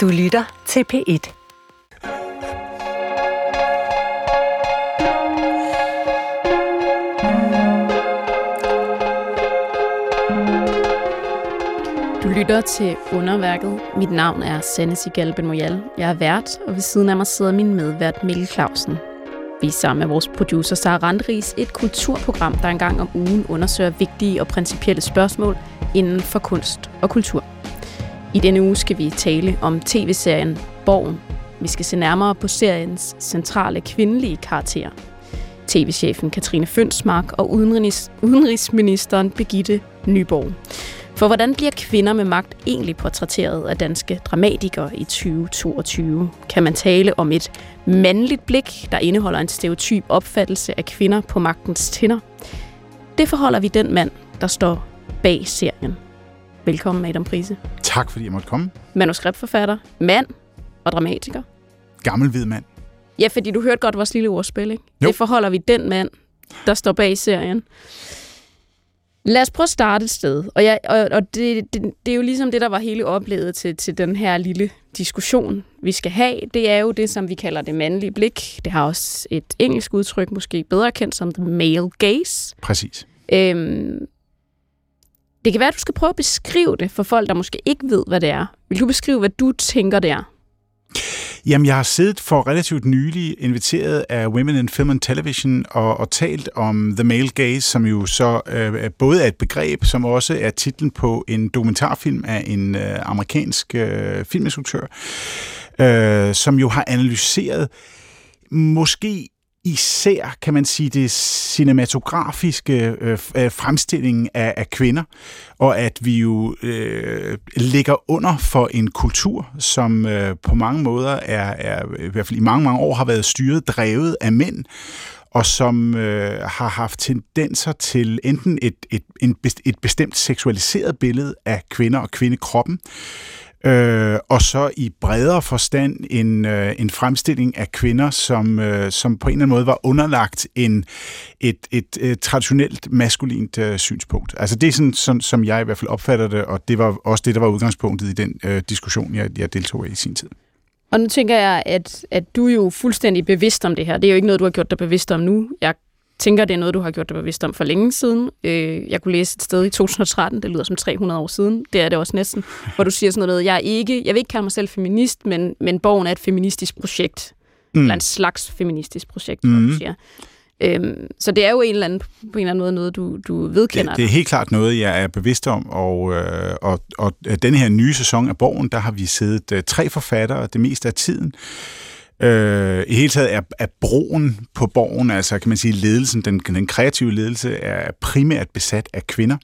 Du lytter til P1. Du lytter til Underværket. Mit navn er Sanne Sigal Moyal. Jeg er vært, og ved siden af mig sidder min medvært Mikkel Clausen. Vi er sammen med vores producer Sara Randris et kulturprogram, der engang om ugen undersøger vigtige og principielle spørgsmål inden for kunst og kultur. I denne uge skal vi tale om tv-serien Borgen. Vi skal se nærmere på seriens centrale kvindelige karakterer. TV-chefen Katrine Fønsmark og udenrigs- udenrigsministeren Begitte Nyborg. For hvordan bliver kvinder med magt egentlig portrætteret af danske dramatikere i 2022? Kan man tale om et mandligt blik, der indeholder en stereotyp opfattelse af kvinder på magtens tinder? Det forholder vi den mand, der står bag serien. Velkommen, Adam Prise. Tak, fordi jeg måtte komme. Manuskriptforfatter, mand og dramatiker. Gammel hvid mand. Ja, fordi du hørte godt vores lille ordspil, ikke? Jo. Det forholder vi den mand, der står bag serien. Lad os prøve at starte et sted. Og, jeg, og, og det, det, det er jo ligesom det, der var hele oplevet til, til den her lille diskussion, vi skal have. Det er jo det, som vi kalder det mandlige blik. Det har også et engelsk udtryk, måske bedre kendt som the male gaze. Præcis. Øhm, det kan være, at du skal prøve at beskrive det for folk, der måske ikke ved, hvad det er. Vil du beskrive, hvad du tænker, det er? Jamen, jeg har siddet for relativt nylig inviteret af Women in Film and Television og, og talt om The Male Gaze, som jo så øh, både er et begreb, som også er titlen på en dokumentarfilm af en øh, amerikansk øh, filminstruktør, øh, som jo har analyseret måske især, kan man sige, det cinematografiske øh, øh, fremstilling af, af kvinder, og at vi jo øh, ligger under for en kultur, som øh, på mange måder er, er, i hvert fald i mange, mange år har været styret, drevet af mænd, og som øh, har haft tendenser til enten et, et, en, et bestemt seksualiseret billede af kvinder og kvindekroppen, Øh, og så i bredere forstand en, øh, en fremstilling af kvinder, som, øh, som på en eller anden måde var underlagt en, et, et, et traditionelt maskulint øh, synspunkt. Altså det er sådan, sådan, som jeg i hvert fald opfatter det, og det var også det, der var udgangspunktet i den øh, diskussion, jeg, jeg deltog i i sin tid. Og nu tænker jeg, at, at du er jo fuldstændig bevidst om det her. Det er jo ikke noget, du har gjort dig bevidst om nu. Jeg tænker, det er noget, du har gjort dig bevidst om for længe siden. Øh, jeg kunne læse et sted i 2013, det lyder som 300 år siden. Det er det også næsten. Hvor du siger sådan noget, jeg er ikke, jeg vil ikke kalde mig selv feminist, men, men Borgen er et feministisk projekt. Mm. Eller en slags feministisk projekt, mm. du siger. Øhm, så det er jo en eller anden, på en eller anden måde noget, du, du vedkender det, det er helt klart noget, jeg er bevidst om, og, øh, og, og den her nye sæson af Borgen, der har vi siddet øh, tre forfattere det meste af tiden. Øh, I hele taget er, er broen på borgen, altså kan man sige ledelsen, den, den kreative ledelse, er primært besat af kvinder.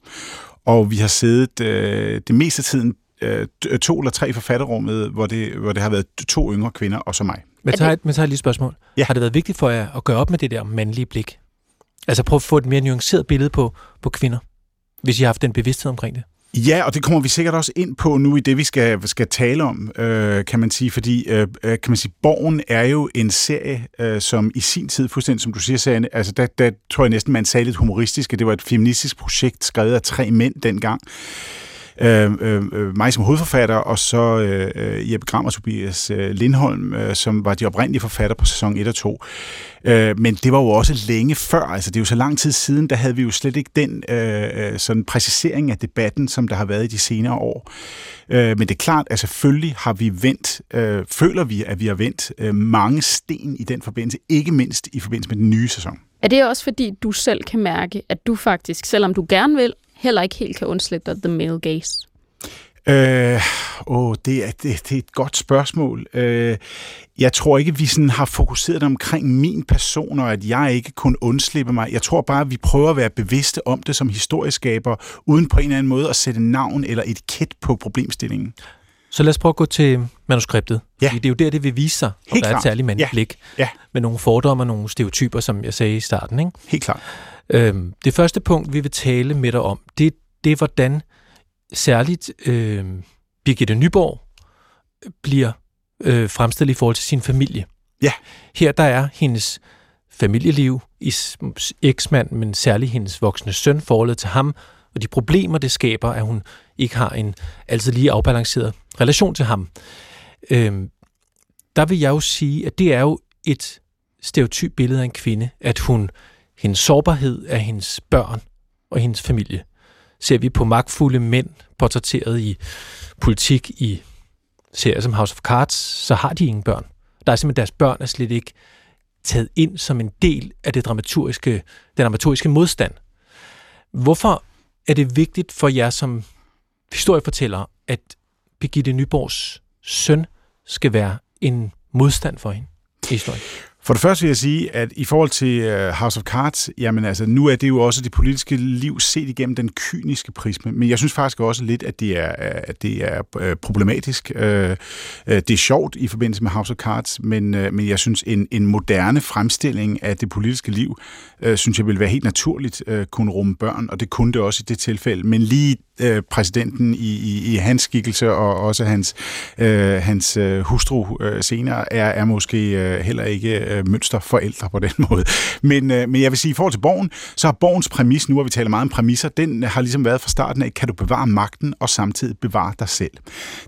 Og vi har siddet øh, det meste af tiden øh, to eller tre forfatterrummet, hvor det, hvor det har været to yngre kvinder, og så mig. Men tager, men tager et lille spørgsmål. Ja. Har det været vigtigt for jer at gøre op med det der mandlige blik? Altså prøve at få et mere nuanceret billede på, på kvinder, hvis I har haft den bevidsthed omkring det? Ja, og det kommer vi sikkert også ind på nu i det, vi skal, skal tale om, øh, kan man sige, fordi øh, øh kan man sige, Borgen er jo en serie, øh, som i sin tid, fuldstændig som du siger, serien, altså der, der tror jeg næsten, man sagde lidt humoristisk, at det var et feministisk projekt, skrevet af tre mænd dengang. Øh, Øh, øh, øh, mig som hovedforfatter, og så øh, Jeppe Gram og Tobias øh, Lindholm, øh, som var de oprindelige forfatter på sæson 1 og 2. Øh, men det var jo også længe før, altså det er jo så lang tid siden, der havde vi jo slet ikke den øh, øh, sådan præcisering af debatten, som der har været i de senere år. Øh, men det er klart, at selvfølgelig har vi vendt, øh, føler vi, at vi har vendt øh, mange sten i den forbindelse, ikke mindst i forbindelse med den nye sæson. Er det også fordi, du selv kan mærke, at du faktisk, selvom du gerne vil, heller ikke helt kan undslippe dig the male gaze? Øh, åh, det, er, det, det er et godt spørgsmål. Øh, jeg tror ikke, vi sådan har fokuseret omkring min person, og at jeg ikke kun undslippe mig. Jeg tror bare, at vi prøver at være bevidste om det som historieskaber, uden på en eller anden måde at sætte navn eller etiket på problemstillingen. Så lad os prøve at gå til manuskriptet. Ja. Fordi det er jo der, det vil vise sig, Helt og der er et klart. særligt mandligt Ja. blik. Ja. Med nogle fordomme og nogle stereotyper, som jeg sagde i starten. Ikke? Helt klart. Øhm, det første punkt, vi vil tale med dig om, det, det er, hvordan særligt øh, Birgitte Nyborg bliver øh, fremstillet i forhold til sin familie. Ja. Her der er hendes familieliv, eksmand, men særligt hendes voksne søn, forholdet til ham, og de problemer, det skaber, at hun ikke har en altid lige afbalanceret relation til ham. øh, der vil jeg jo sige, at det er jo et stereotyp billede af en kvinde, at hun, hendes sårbarhed er hendes børn og hendes familie. Ser vi på magtfulde mænd portrætteret i politik i serier som House of Cards, så har de ingen børn. Der er simpelthen deres børn er slet ikke taget ind som en del af det dramaturgiske, den dramaturgiske modstand. Hvorfor er det vigtigt for jer som historiefortæller, at Birgitte Nyborgs søn skal være en modstand for hende i historien? For det første vil jeg sige, at i forhold til øh, House of Cards, jamen altså, nu er det jo også det politiske liv set igennem den kyniske prisme, men jeg synes faktisk også lidt, at det er, øh, at det er øh, problematisk. Det er sjovt i forbindelse med House of Cards, men, men jeg synes, en, en moderne fremstilling af det politiske liv, synes jeg vil være helt naturligt kunne rumme børn, og det kunne det også i det tilfælde, men lige øh, præsidenten i, i, i hans skikkelse, og også hans, øh, hans øh, hustru øh, senere, er, er måske øh, heller ikke øh, mønsterforældre på den måde. Men, øh, men jeg vil sige, i forhold til Borgen, så har Borgens præmis, nu har vi taler meget om præmisser, den har ligesom været fra starten af, kan du bevare magten og samtidig bevare dig selv.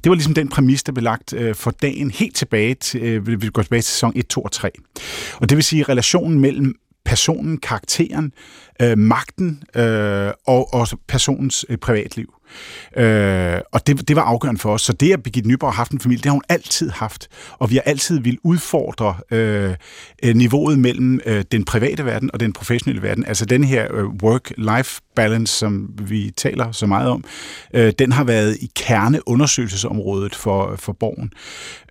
Det var ligesom den præmis, der blev lagt øh, for dagen helt tilbage til, øh, vi går tilbage til sæson 1, 2 og 3. Og det vil sige relationen mellem personen, karakteren, øh, magten øh, og, og personens øh, privatliv. Øh, og det, det var afgørende for os. Så det, at Birgitte Nyborg har haft en familie, det har hun altid haft. Og vi har altid vil udfordre øh, øh, niveauet mellem øh, den private verden og den professionelle verden. Altså den her øh, work-life balance, som vi taler så meget om, øh, den har været i kerneundersøgelsesområdet for, for Borgen.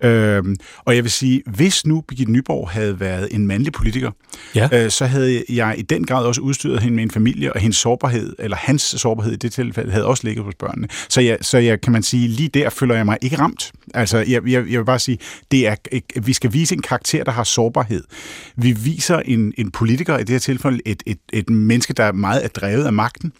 Øh, og jeg vil sige, hvis nu Birgitte Nyborg havde været en mandlig politiker, ja. øh, så havde jeg i den grad også udstyret hende med en familie, og hendes sårbarhed, eller hans sårbarhed i det tilfælde, havde også ligget hos børnene. Så jeg, så jeg kan man sige, lige der føler jeg mig ikke ramt. Altså, jeg, jeg, jeg vil bare sige, det er, vi skal vise en karakter, der har sårbarhed. Vi viser en, en politiker, i det her tilfælde et, et, et menneske, der er meget er drevet af magten,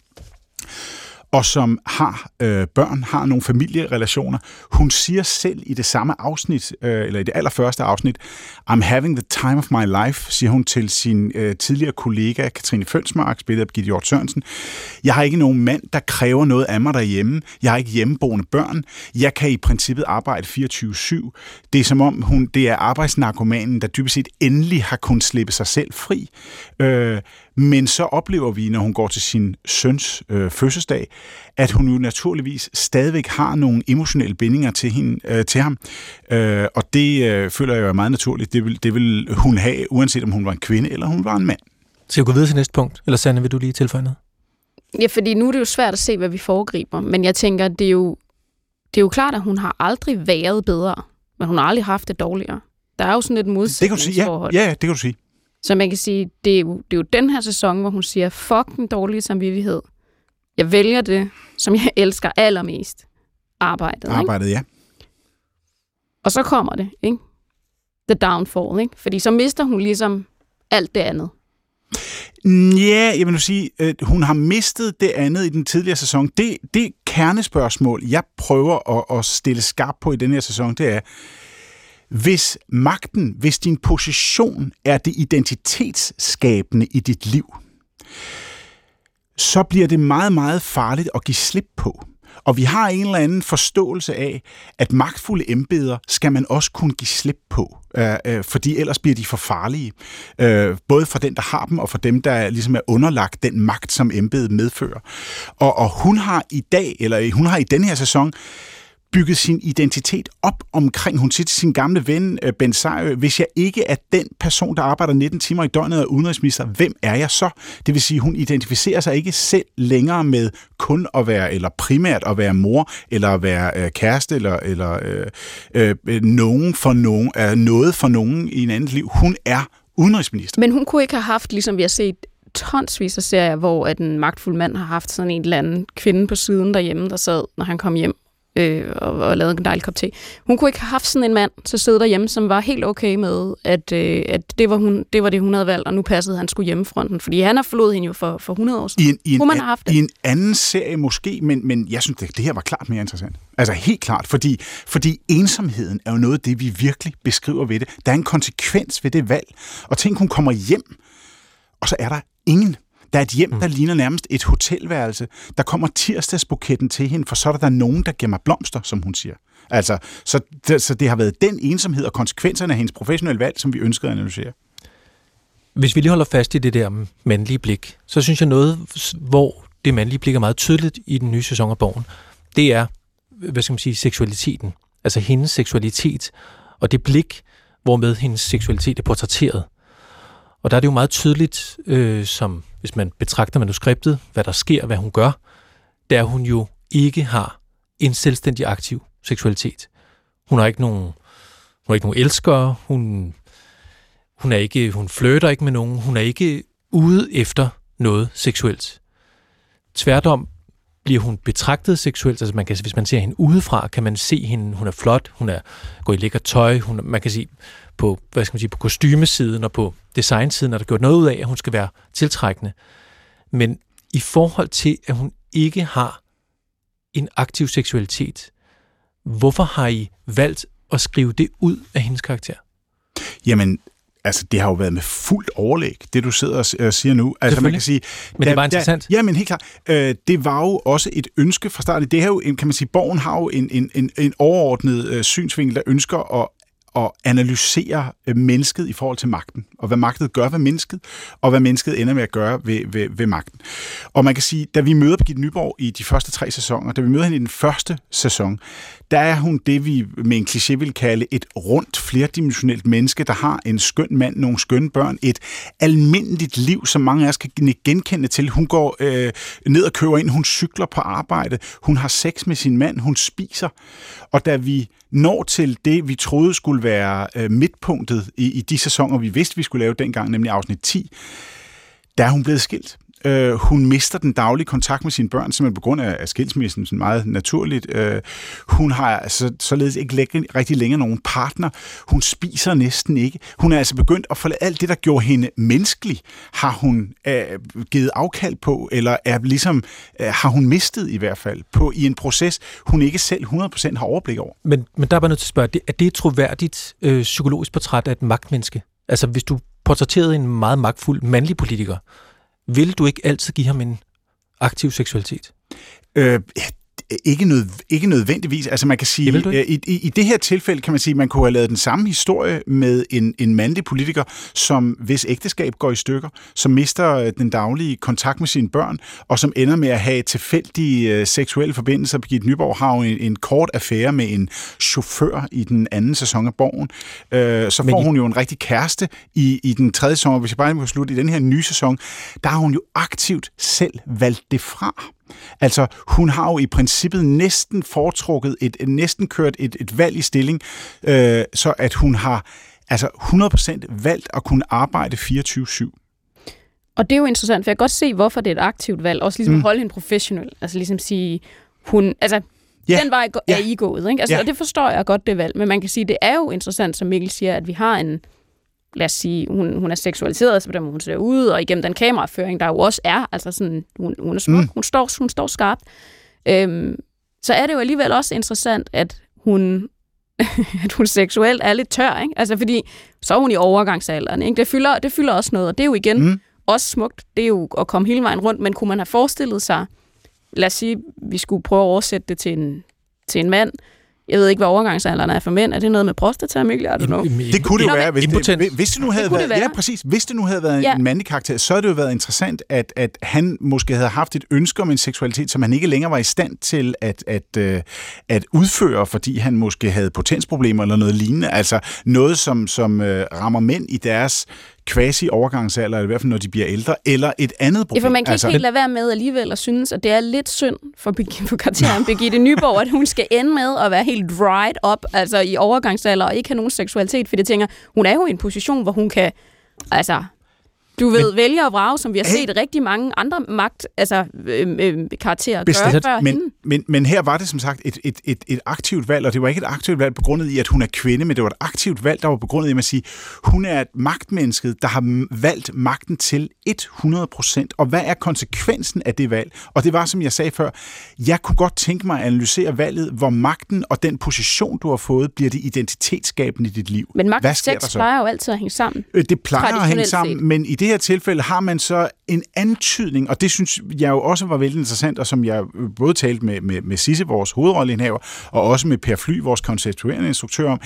og som har øh, børn, har nogle familierelationer. Hun siger selv i det samme afsnit, øh, eller i det allerførste afsnit, I'm having the time of my life, siger hun til sin øh, tidligere kollega Katrine Fønsmark, spillet af Gideon Hjort Sørensen. Jeg har ikke nogen mand, der kræver noget af mig derhjemme. Jeg har ikke hjemmeboende børn. Jeg kan i princippet arbejde 24-7. Det er som om, hun, det er arbejdsnarkomanen, der dybest set endelig har kunnet slippe sig selv fri. Øh, men så oplever vi, når hun går til sin søns øh, fødselsdag, at hun jo naturligvis stadigvæk har nogle emotionelle bindinger til, hende, øh, til ham. Øh, og det øh, føler jeg jo er meget naturligt. Det vil, det vil hun have, uanset om hun var en kvinde eller hun var en mand. Så jeg går videre til næste punkt. Eller Sanne, vil du lige tilføje noget? Ja, fordi nu er det jo svært at se, hvad vi foregriber. Men jeg tænker, det er jo, det er jo klart, at hun har aldrig været bedre. Men hun har aldrig haft det dårligere. Der er jo sådan et modsætningsforhold. Det kan du sige, ja, ja, det kan du sige. Så man kan sige, det er, jo, det er jo den her sæson, hvor hun siger, fuck den dårlige samvittighed. Jeg vælger det, som jeg elsker allermest. Arbejdet. Arbejdet, ikke? ja. Og så kommer det, ikke? The downfall, ikke? Fordi så mister hun ligesom alt det andet. Ja, jeg vil nu sige, at hun har mistet det andet i den tidligere sæson. Det, det kernespørgsmål, jeg prøver at, at stille skarp på i den her sæson, det er, hvis magten, hvis din position er det identitetsskabende i dit liv, så bliver det meget, meget farligt at give slip på. Og vi har en eller anden forståelse af, at magtfulde embeder skal man også kunne give slip på, øh, øh, fordi ellers bliver de for farlige. Øh, både for den, der har dem, og for dem, der ligesom er underlagt den magt, som embedet medfører. Og, og hun har i dag, eller hun har i den her sæson, bygget sin identitet op omkring, hun siger til sin gamle ven øh, Ben Sarø, hvis jeg ikke er den person, der arbejder 19 timer i døgnet og udenrigsminister, hvem er jeg så? Det vil sige, hun identificerer sig ikke selv længere med kun at være, eller primært at være mor, eller at være øh, kæreste, eller, eller øh, øh, nogen for nogen, øh, noget for nogen i en andens liv. Hun er udenrigsminister. Men hun kunne ikke have haft, ligesom vi har set tonsvis af serier, hvor at en magtfuld mand har haft sådan en eller anden kvinde på siden derhjemme, der sad, når han kom hjem øh, og, og lavede en dejlig kop te. Hun kunne ikke have haft sådan en mand til at sidde derhjemme, som var helt okay med, at, øh, at det, var hun, det var det, hun havde valgt, og nu passede han skulle hjemmefronten. Fordi han har forlod hende jo for, for 100 år siden. I en, i en, man have haft det. I en anden serie måske, men, men jeg synes, det, det her var klart mere interessant. Altså helt klart, fordi, fordi ensomheden er jo noget af det, vi virkelig beskriver ved det. Der er en konsekvens ved det valg. Og tænk, hun kommer hjem, og så er der ingen Der er et hjem, der mm. ligner nærmest et hotelværelse. Der kommer tirsdagsbuketten til hende, for så er der nogen, der giver mig blomster, som hun siger. Altså, så, det, så det har været den ensomhed og konsekvenserne af hendes professionelle valg, som vi ønskede at analysere. Hvis vi lige holder fast i det der mandlige blik, så synes jeg noget, hvor det mandlige blik er meget tydeligt i den nye sæson af Borgen, det er, hvad skal man sige, seksualiteten. Altså hendes seksualitet, og det blik, hvormed hendes seksualitet er portrætteret. Og der er det jo meget tydeligt, øh, som hvis man betragter manuskriptet, hvad der sker, hvad hun gør, der hun jo ikke har en selvstændig aktiv seksualitet. Hun har ikke nogen, hun har ikke nogen elskere, hun, hun, er ikke, hun flirter ikke med nogen, hun er ikke ude efter noget seksuelt. Tværtom bliver hun betragtet seksuelt, altså man kan, hvis man ser hende udefra, kan man se hende, hun er flot, hun er går i lækker tøj, hun, man kan sige på, hvad skal man sige, på kostymesiden og på designsiden er der gjort noget ud af, at hun skal være tiltrækkende. Men i forhold til, at hun ikke har en aktiv seksualitet, hvorfor har I valgt at skrive det ud af hendes karakter? Jamen, altså, det har jo været med fuldt overlæg, det du sidder og siger nu. Altså, man kan sige, men det var interessant. Ja, men helt klart. Øh, det var jo også et ønske fra starten. Det her jo, kan man sige, Borgen har jo en, en, en, en overordnet øh, synsvinkel, der ønsker at at analysere øh, mennesket i forhold til magten, og hvad magtet gør ved mennesket, og hvad mennesket ender med at gøre ved, ved, ved magten. Og man kan sige, da vi møder Birgitte Nyborg i de første tre sæsoner, da vi møder hende i den første sæson, der er hun det, vi med en kliché vil kalde et rundt, flerdimensionelt menneske, der har en skøn mand, nogle skønne børn, et almindeligt liv, som mange af os kan genkende til. Hun går øh, ned og køber ind, hun cykler på arbejde, hun har sex med sin mand, hun spiser. Og da vi når til det, vi troede skulle være øh, midtpunktet i, i de sæsoner, vi vidste, vi skulle lave dengang, nemlig afsnit 10, der er hun blevet skilt. Øh, hun mister den daglige kontakt med sine børn, simpelthen på grund af, af skilsmissen, sådan meget naturligt. Øh, hun har altså, således ikke læ- rigtig længere nogen partner. Hun spiser næsten ikke. Hun er altså begyndt at forlade alt det, der gjorde hende menneskelig, har hun øh, givet afkald på, eller er ligesom, øh, har hun mistet i hvert fald, på i en proces, hun ikke selv 100% har overblik over. Men, men der er bare nødt til at spørge, er det et troværdigt øh, psykologisk portræt af et magtmenneske? Altså hvis du portrætterede en meget magtfuld mandlig politiker, vil du ikke altid give ham en aktiv seksualitet? Øh, ikke, nød, ikke nødvendigvis. Altså man kan sige, det øh, i, i, i det her tilfælde kan man sige, man kunne have lavet den samme historie med en, en mandlig politiker, som hvis ægteskab går i stykker, som mister øh, den daglige kontakt med sine børn, og som ender med at have tilfældige uh, seksuelle forbindelser. Birgitte Nyborg har jo en, en kort affære med en chauffør i den anden sæson af Borgen. Uh, så får I... hun jo en rigtig kæreste i, i den tredje sæson, hvis jeg bare må slutte, i den her nye sæson, der har hun jo aktivt selv valgt det fra. Altså, hun har jo i princippet næsten foretrukket, et, næsten kørt et, et valg i stilling, øh, så at hun har altså 100% valgt at kunne arbejde 24-7. Og det er jo interessant, for jeg kan godt se, hvorfor det er et aktivt valg. Også ligesom mm. at holde hende professionel. Altså ligesom sige, hun, altså Ja. Den vej er. I gået, ikke? Altså, ja. Og det forstår jeg godt, det valg. Men man kan sige, det er jo interessant, som Mikkel siger, at vi har en, lad os sige, hun, hun er seksualiseret, så måde, hun ser ud, og igennem den kameraføring, der jo også er, altså sådan, hun, hun er smuk, mm. hun, står, hun står skarpt, øhm, så er det jo alligevel også interessant, at hun, at hun seksuelt er lidt tør, ikke? Altså, fordi så er hun i overgangsalderen, ikke? Det fylder, det fylder også noget, og det er jo igen mm. også smukt, det er jo at komme hele vejen rundt, men kunne man have forestillet sig, lad os sige, vi skulle prøve at oversætte det til en, til en mand, jeg ved ikke, hvad overgangsalderen er for mænd. Er det noget med prostata, Mikkel? I don't Det kunne det jo være. Hvis det, hvis det nu havde det været, være. Ja, præcis. Hvis det nu havde været ja. en mandlig karakter, så havde det jo været interessant, at, at han måske havde haft et ønske om en seksualitet, som han ikke længere var i stand til at, at, at, at udføre, fordi han måske havde potensproblemer eller noget lignende. Altså noget, som, som uh, rammer mænd i deres quasi-overgangsalder, eller i hvert fald når de bliver ældre, eller et andet problem. Ja, for man kan altså, ikke helt lade være med alligevel at synes, at det er lidt synd for, for karakteren Birgitte Nyborg, at hun skal ende med at være helt dried up, altså i overgangsalder, og ikke have nogen seksualitet, for jeg tænker, hun er jo i en position, hvor hun kan altså du ved, men, vælge og vrage, som vi har hey, set rigtig mange andre magt, altså øh, øh, karakterer bestemt, gøre før men, hende. Men, men her var det som sagt et, et, et, et aktivt valg, og det var ikke et aktivt valg på grund af, at hun er kvinde, men det var et aktivt valg, der var på grund af, at man siger, hun er et magtmenneske, der har valgt magten til 100%. Og hvad er konsekvensen af det valg? Og det var, som jeg sagde før, jeg kunne godt tænke mig at analysere valget, hvor magten og den position, du har fået, bliver det identitetsskabende i dit liv. Men magt og sex plejer jo altid at hænge sammen. Øh, det plejer at hænge sammen, set. men i det her tilfælde har man så en antydning, og det synes jeg jo også var vældig interessant, og som jeg øh, både talte med, med, med Sisse, vores hovedrolleindhaver, og også med Per Fly, vores konceptuerende instruktør om,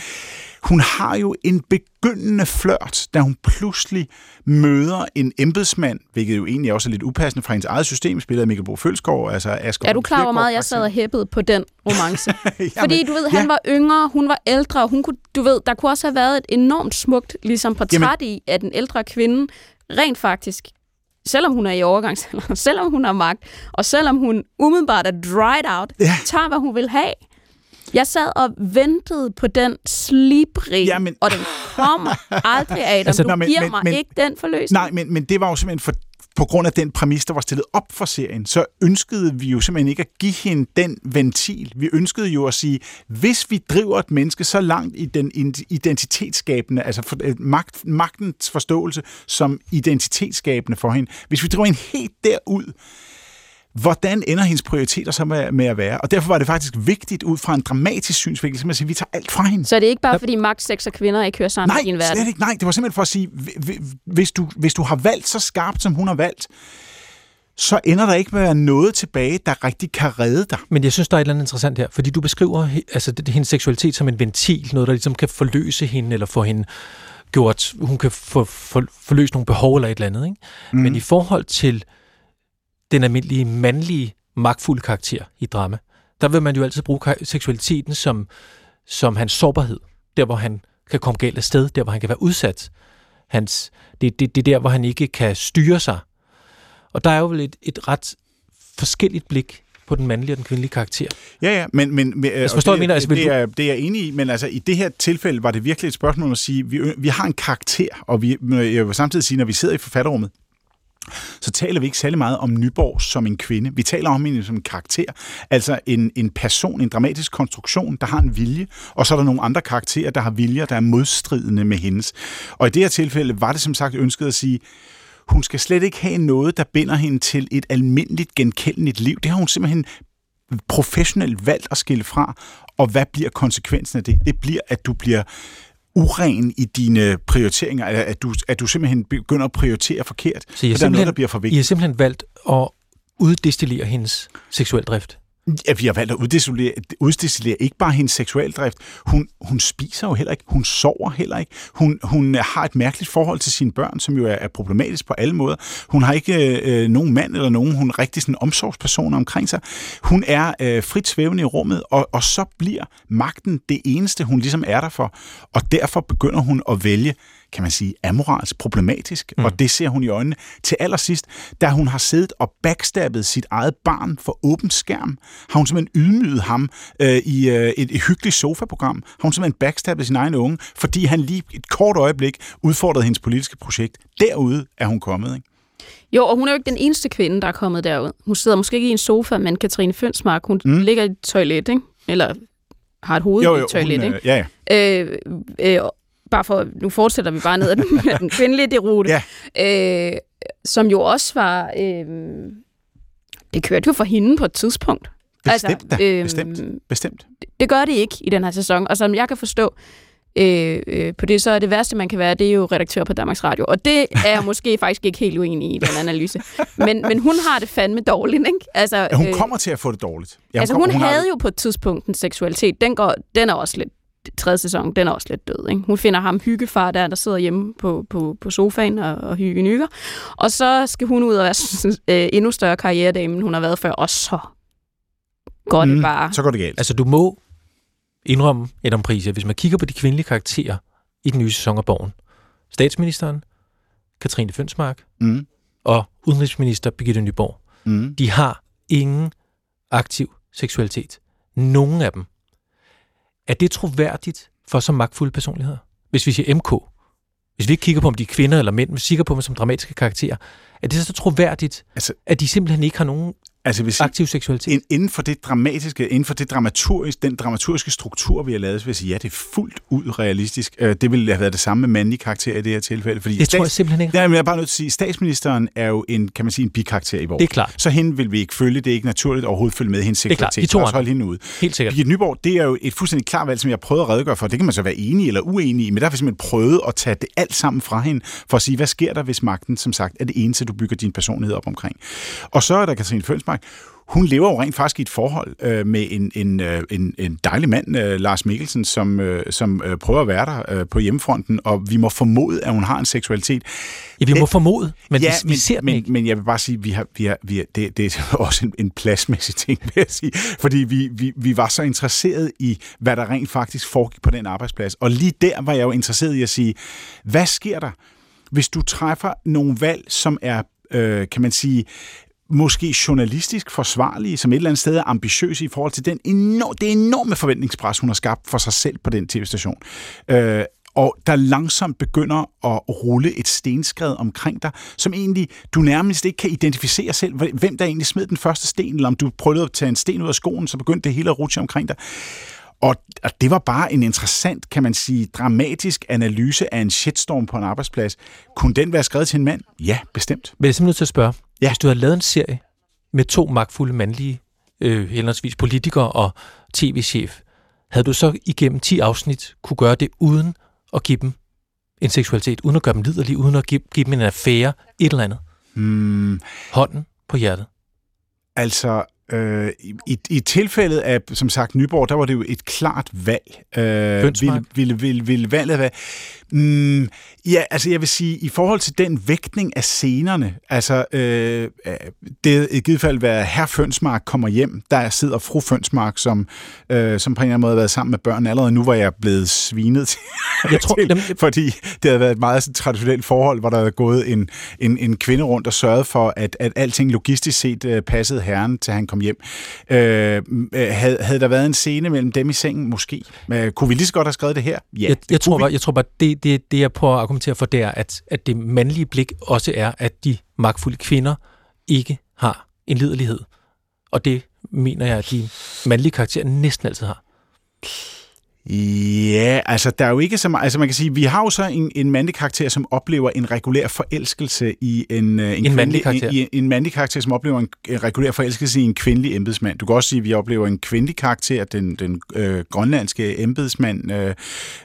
hun har jo en begyndende flørt, da hun pludselig møder en embedsmand, hvilket jo egentlig også er lidt upassende fra hendes eget system, spillet af Mikkel Bo Følsgaard, altså Asger Er du klar, hvor meget jeg sad og hæppede på den romance? Jamen, Fordi du ved, han ja. var yngre, hun var ældre, hun kunne, du ved, der kunne også have været et enormt smukt ligesom portræt Jamen- i, at den ældre kvinde rent faktisk, selvom hun er i overgangsalder, selvom hun har magt, og selvom hun umiddelbart er dried out, Ja. tager hvad hun vil have. Jeg sad og ventede på den slibring, Jamen- og den kommer aldrig, Adam. Altså, du nå, men- giver men- mig men- ikke den forløsning. Nej, men, men det var jo simpelthen for, på grund af den præmis, der var stillet op for serien, så ønskede vi jo simpelthen ikke at give hende den ventil. Vi ønskede jo at sige, hvis vi driver et menneske så langt i den identitetsskabende, altså for, øh, magt, magtens forståelse som identitetsskabende for hende, hvis vi driver hende helt derud, hvordan ender hendes prioriteter så med, med at være? Og derfor var det faktisk vigtigt ud fra en dramatisk synsvinkel, simpelthen at sige, at vi tager alt fra hende. Så er det ikke bare, fordi magt, sex og kvinder ikke hører sammen Nej, i din verden? slet ikke. Nej, det var simpelthen for at sige, hvi- hvi- hvis du, hvis du har valgt så skarpt, som hun har valgt, så ender der ikke med at være noget tilbage, der rigtig kan redde dig. Men jeg synes, der er et eller andet interessant her, fordi du beskriver altså, det, hendes seksualitet som en ventil, noget, der ligesom kan forløse hende, eller få hende gjort, hun kan få, for, forløse nogle behov eller et eller andet. Ikke? Mm. Men i forhold til den almindelige mandlige, magtfulde karakter i drama, der vil man jo altid bruge seksualiteten som, som hans sårbarhed. Der, hvor han kan komme galt af sted, der, hvor han kan være udsat. Hans, det, det, det er der, hvor han ikke kan styre sig. Og der er jo vel et, et ret forskelligt blik på den mandlige og den kvindelige karakter. Ja, ja, men... men men, Altså, og forstår det, jeg, mener, altså, det, du- er, det er jeg enig i, men altså, i det her tilfælde var det virkelig et spørgsmål at sige, vi, vi har en karakter, og vi, jeg vil samtidig sige, når vi sidder i forfatterummet, så taler vi ikke særlig meget om Nyborg som en kvinde. Vi taler om hende som en karakter, altså en, en person, en dramatisk konstruktion, der har en vilje, og så er der nogle andre karakterer, der har viljer, der er modstridende med hendes. Og i det her tilfælde var det som sagt ønsket at sige, hun skal slet ikke have noget, der binder hende til et almindeligt genkendeligt liv. Det har hun simpelthen professionelt valgt at skille fra, og hvad bliver konsekvensen af det? Det bliver, at du bliver uren i dine prioriteringer, at du, at du simpelthen begynder at prioritere forkert. Så I og der er noget, der bliver for I vigtigt. har simpelthen valgt at uddestillere hendes seksuel drift. Ja, vi har valgt at uddestillere, uddestillere ikke bare hendes seksualdrift. Hun, hun spiser jo heller ikke. Hun sover heller ikke. Hun, hun øh, har et mærkeligt forhold til sine børn, som jo er, er problematisk på alle måder. Hun har ikke øh, øh nogen mand eller nogen, hun er rigtig sådan omsorgspersoner omkring sig. Hun er øh, frit svævende i rummet, og, og så bliver magten det eneste, hun ligesom er der for. Og derfor begynder hun at vælge kan man sige, amoralsk problematisk, mm. og det ser hun i øjnene. Til allersidst, da hun har siddet og backstabbet sit eget barn for åben skærm, har hun simpelthen ydmyget ham øh, i øh, et, et hyggeligt sofaprogram. Har hun simpelthen backstabbet sin egen unge, fordi han lige et kort øjeblik udfordrede hendes politiske projekt. Derude er hun kommet, ikke? Jo, og hun er jo ikke den eneste kvinde, der er kommet derud. Hun sidder måske ikke i en sofa, men Katrine Fønsmark, hun mm. ligger i et toilet, ikke? Eller har et hoved Jo, i jo, et toilet, hun, ikke? øh, ja, ja. Øh, øh, bare for, nu fortsætter vi bare ned ad den, den kvindelige derute, Ja. øh, som jo også var, øh, det kørte jo for hende på et tidspunkt. Bestemt da, øhm, bestemt, bestemt. Det gør det ikke i den her sæson, og som jeg kan forstå øh, øh, på det, så er det værste, man kan være, det er jo redaktør på Danmarks Radio. Og det er jeg måske faktisk ikke helt uenig i, den analyse. Men, men hun har det fandme dårligt, ikke? Altså, Ja, hun kommer til at få det dårligt. Ja, altså, kommer- hun, hun har havde det- jo på et tidspunkt en seksualitet. Den, går, den er også lidt tredje sæson, den er også lidt død. Ikke? Hun finder ham hyggefar der, der sidder hjemme på, på, på sofaen og, og hygge nykker. Og så skal hun ud og være sådan, øh, endnu større karrieredame, end hun har været før. Og så går det bare. Så går det galt. Altså, du må indrømme, Adam Prise, hvis man kigger på de kvindelige karakterer i den nye sæson af Borgen, statsministeren, Katrine Fønsmark Mm. og udenrigsminister Birgitte Nyborg, Mm. de har ingen aktiv seksualitet. Nogen af dem. Er det troværdigt for så magtfulde personligheder? Hvis vi siger MK, hvis vi ikke kigger på, om de er kvinder eller mænd, men kigger på dem som dramatiske karakterer, er det så troværdigt, Altså- at de simpelthen ikke har nogen Altså, hvis aktiv seksualitet? inden for det dramatiske, inden for det dramaturgiske, den dramaturgiske struktur, vi har lavet, så vil jeg sige, ja, det er fuldt ud realistisk. Øh, det ville have været det samme med mandlige karakter i det her tilfælde. Fordi det tror jeg simpelthen ikke. Ja, men jeg er bare nødt til at sige, statsministeren er jo en, kan man sige, en bikarakter i vores. Det er klart. Så hende vil vi ikke følge. Det er ikke naturligt overhovedet følge med hendes seksualitet. Det er klart. De to holde hende ud. Helt sikkert. Birgit Nyborg, det er jo et fuldstændig klart valg, som jeg prøvede at redegøre for. Det kan man så være enig eller uenig i, men der har vi simpelthen prøvet at tage det alt sammen fra hende, for at sige, hvad sker der, hvis magten, som sagt, er det eneste, du bygger din personlighed op omkring. Og så er der Katrine Følsmark hun lever jo rent faktisk i et forhold øh, med en, en, øh, en, en dejlig mand, øh, Lars Mikkelsen, som, øh, som øh, prøver at være der øh, på hjemmefronten, og vi må formode, at hun har en seksualitet. Ja, vi må formode, men ja, vi, vi ser men, ikke. Men jeg vil bare sige, vi har, vi har, vi har, det, det er også en, en pladsmæssig ting, vil jeg sige, fordi vi, vi, vi var så interesseret i, hvad der rent faktisk foregik på den arbejdsplads. Og lige der var jeg jo interesseret i at sige, hvad sker der, hvis du træffer nogle valg, som er, øh, kan man sige, måske journalistisk forsvarlige, som et eller andet sted er ambitiøse i forhold til den enorm, det enorme forventningspres, hun har skabt for sig selv på den tv-station. Øh, og der langsomt begynder at rulle et stenskred omkring dig, som egentlig du nærmest ikke kan identificere selv, hvem der egentlig smed den første sten, eller om du prøvede at tage en sten ud af skoen, så begyndte det hele at rutsche omkring dig. Og, og det var bare en interessant, kan man sige, dramatisk analyse af en shitstorm på en arbejdsplads. Kunne den være skrevet til en mand? Ja, bestemt. Men jeg er simpelthen nødt til at spørge. Ja. Hvis du havde lavet en serie med to magtfulde mandlige, øh, henholdsvis politikere og tv-chef, havde du så igennem 10 afsnit kunne gøre det uden at give dem en seksualitet, uden at gøre dem liderlige, uden at give, give dem en affære, et eller andet? Hmm, Hånden på hjertet. altså, øh, i, i tilfældet af, som sagt, Nyborg, der var det jo et klart valg. Øh, ville, ville, ville, ville valget være... Mm, ja, altså jeg vil sige, i forhold til den vægtning af scenerne, altså øh, det i givet fald være herr Fønsmark kommer hjem, der sidder fru Fønsmark, som, øh, som på en eller anden måde har været sammen med børn. Allerede nu var jeg blevet svinet til, Jeg tror, til dem, fordi det havde været et meget sådan, traditionelt forhold, hvor der havde gået en, en, en kvinde rundt og sørget for, at, at alting logistisk set øh, passede herren, til han kom hjem. Øh, øh, havde, havde der været en scene mellem dem i sengen? Måske. Øh, kunne vi lige så godt have skrevet det her? Ja, jeg, jeg, tror bare, jeg tror bare, det, det, det jeg prøver at argumentere for, det er, at, at det mandlige blik også er, at de magtfulde kvinder ikke har en liderlighed. Og det mener jeg, at de mandlige karakterer næsten altid har. Ja, altså der er jo ikke så meget, altså man kan sige, vi har jo så en, en mandlig karakter, som oplever en regulær forelskelse i en, øh, en, En mandlig kvindelig- karakter. En, en, mandlig karakter, som oplever en, en regulær forelskelse i en kvindelig embedsmand. Du kan også sige, at vi oplever en kvindelig karakter, den, den øh, grønlandske embedsmand øh,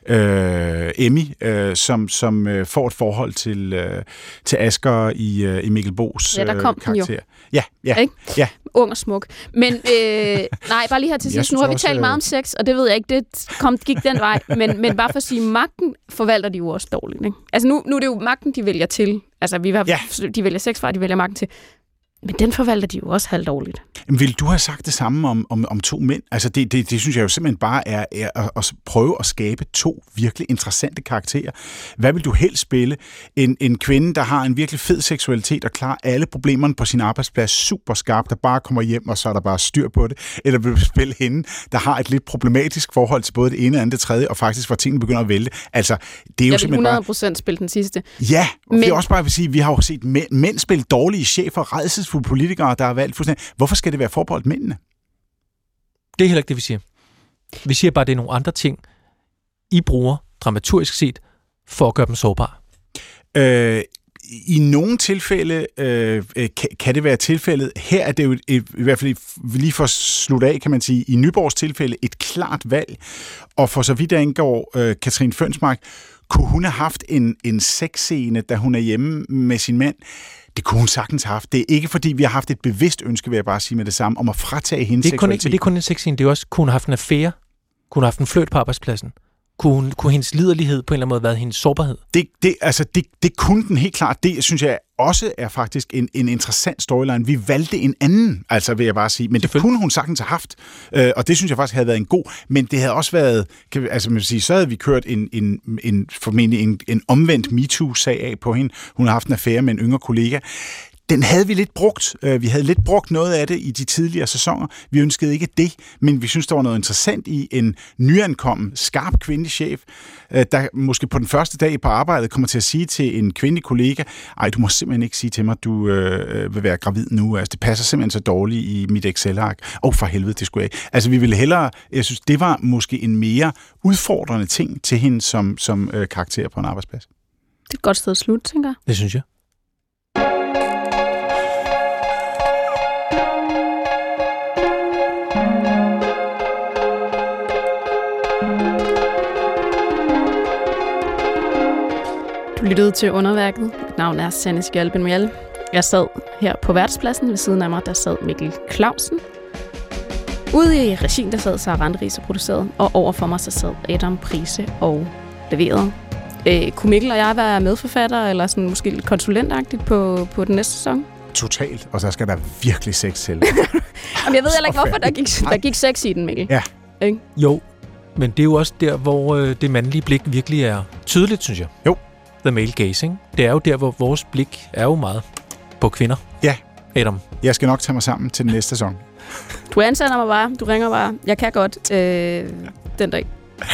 øh, Emmy, øh, som, som øh, får et forhold til, øh, til Asger i, øh, i Mikkel Bo's Ja, der kom øh, den jo. Ja, ja, Ikke? ja. ung og smuk. Men øh, nej, bare lige her til sidst. Nu har vi talt meget øh, om sex, og det ved jeg ikke, det kom, gik den vej. Men, men bare for at sige, magten forvalter de jo også dårligt. Ikke? Altså nu, nu er det jo magten, de vælger til. Altså vi har, Ja. de vælger sex fra, de vælger magten til. Men den forvalter de jo også halvdårligt. Jamen, Vil du have sagt det samme om, om, om to mænd? Altså, det, det, det synes jeg jo simpelthen bare er, er at, at prøve at skabe to virkelig interessante karakterer. Hvad vil du helst spille? En, en kvinde, der har en virkelig fed seksualitet og klarer alle problemerne på sin arbejdsplads super skarpt, der bare kommer hjem, og så er der bare styr på det? Eller vil du spille hende, der har et lidt problematisk forhold til både det ene og andet det tredje, og faktisk hvor tingene begynder at vælte? Altså, det er jo Jeg simpelthen bare... 100% spille den sidste. Ja, og Men... det er også bare at sige, vi har jo set mænd, mænd spille dårlige chefer, redselsfulde politikere, der har valgt fuldstændig. Hvorfor skal det være forbeholdt mændene? Det er heller ikke det, vi siger. Vi siger bare, at det er nogle andre ting, I bruger dramaturgisk set, for at gøre dem sårbare. Øh, I nogle tilfælde øh, øh, kan, kan det være tilfældet. Her er det jo et, i hvert fald lige for at slutte af, kan man sige, i Nyborgs tilfælde et klart valg. Og for så vidt indgår øh, Katrine Fønsmark, kunne hun have haft en, en sexscene, da hun er hjemme med sin mand? Det kunne hun sagtens have haft. Det er ikke, fordi vi har haft et bevidst ønske, vil jeg bare sige med det samme, om at fratage hendes Det er, kun, ikke- seksualitet. det er kun en sexscene. Det er også, kunne hun have haft en affære? Kunne hun have haft en fløjt på arbejdspladsen? Kunne, hun, kunne hendes liderlighed på en eller anden måde være hendes sårbarhed? det, det, altså det, det kunne den helt klart. Det synes jeg også er faktisk en, en interessant storyline. Vi valgte en anden, altså vil jeg bare sige. Men det kunne hun sagtens have haft. Øh, og det synes jeg faktisk havde været en god. Men det havde også været, kan vi, altså man sige, så havde vi kørt en, en, en formentlig en, en omvendt MeToo-sag af på hende. Hun har haft en affære med en yngre kollega. Den havde vi lidt brugt. Øh, vi havde lidt brugt noget af det i de tidligere sæsoner. Vi ønskede ikke det, men vi synes, der var noget interessant i en nyankommen, skarp kvindelig chef, øh, der måske på den første dag på arbejdet kommer til at sige til en kvindelig kollega, ej, du må simpelthen ikke sige til mig, du øh, vil være gravid nu. Altså, det passer simpelthen så dårligt i mit Excel-ark. Åh, oh, for helvede, det skulle jeg ikke. Altså, vi ville hellere, jeg synes, det var måske en mere udfordrende ting til hende som, som øh, karakter på en arbejdsplads. Det er et godt sted at slutte, tænker jeg. Det synes jeg. Lyttede til underværket. Mit navn er Sanne Skjalben Mjell. Jeg sad her på værtspladsen. Ved siden af mig, der sad Mikkel Clausen. Ude i regien, der sad Sara Randris og produceret. Og over for mig, så sad Adam Prise og leverede. Øh, kunne Mikkel og jeg være medforfatter, eller sådan måske lidt konsulentagtigt på, på den næste sæson? Totalt, og så skal der virkelig sex til. Jamen, jeg ved heller ikke, hvorfor der gik, der gik sex i den, Mikkel. Ja. Ikke? Jo, men det er jo også der, hvor øh, det mandlige blik virkelig er tydeligt, synes jeg. Jo. The male gazing. Det er jo der, hvor vores blik er jo meget på kvinder. Ja. Adam. Jeg skal nok tage mig sammen til den næste sæson. Du ansætter mig bare. Du ringer bare. Jeg kan godt øh, den dag.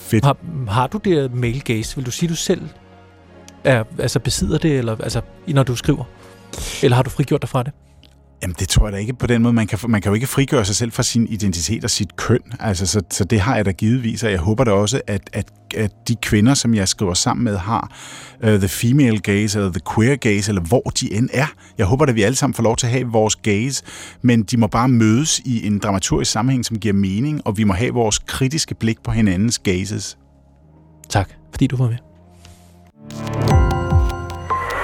Fedt. Har, har du det male gaze? Vil du sige, du selv er, altså besidder det, eller, altså, når du skriver? Eller har du frigjort dig fra det? Jamen, det tror jeg da ikke på den måde. Man kan, man kan jo ikke frigøre sig selv fra sin identitet og sit køn. Altså, så, så det har jeg da givetvis, og jeg håber da også, at, at, at de kvinder, som jeg skriver sammen med, har uh, the female gaze, eller the queer gaze, eller hvor de end er. Jeg håber da, at vi alle sammen får lov til at have vores gaze, men de må bare mødes i en dramaturgisk sammenhæng, som giver mening, og vi må have vores kritiske blik på hinandens gazes. Tak, fordi du var med.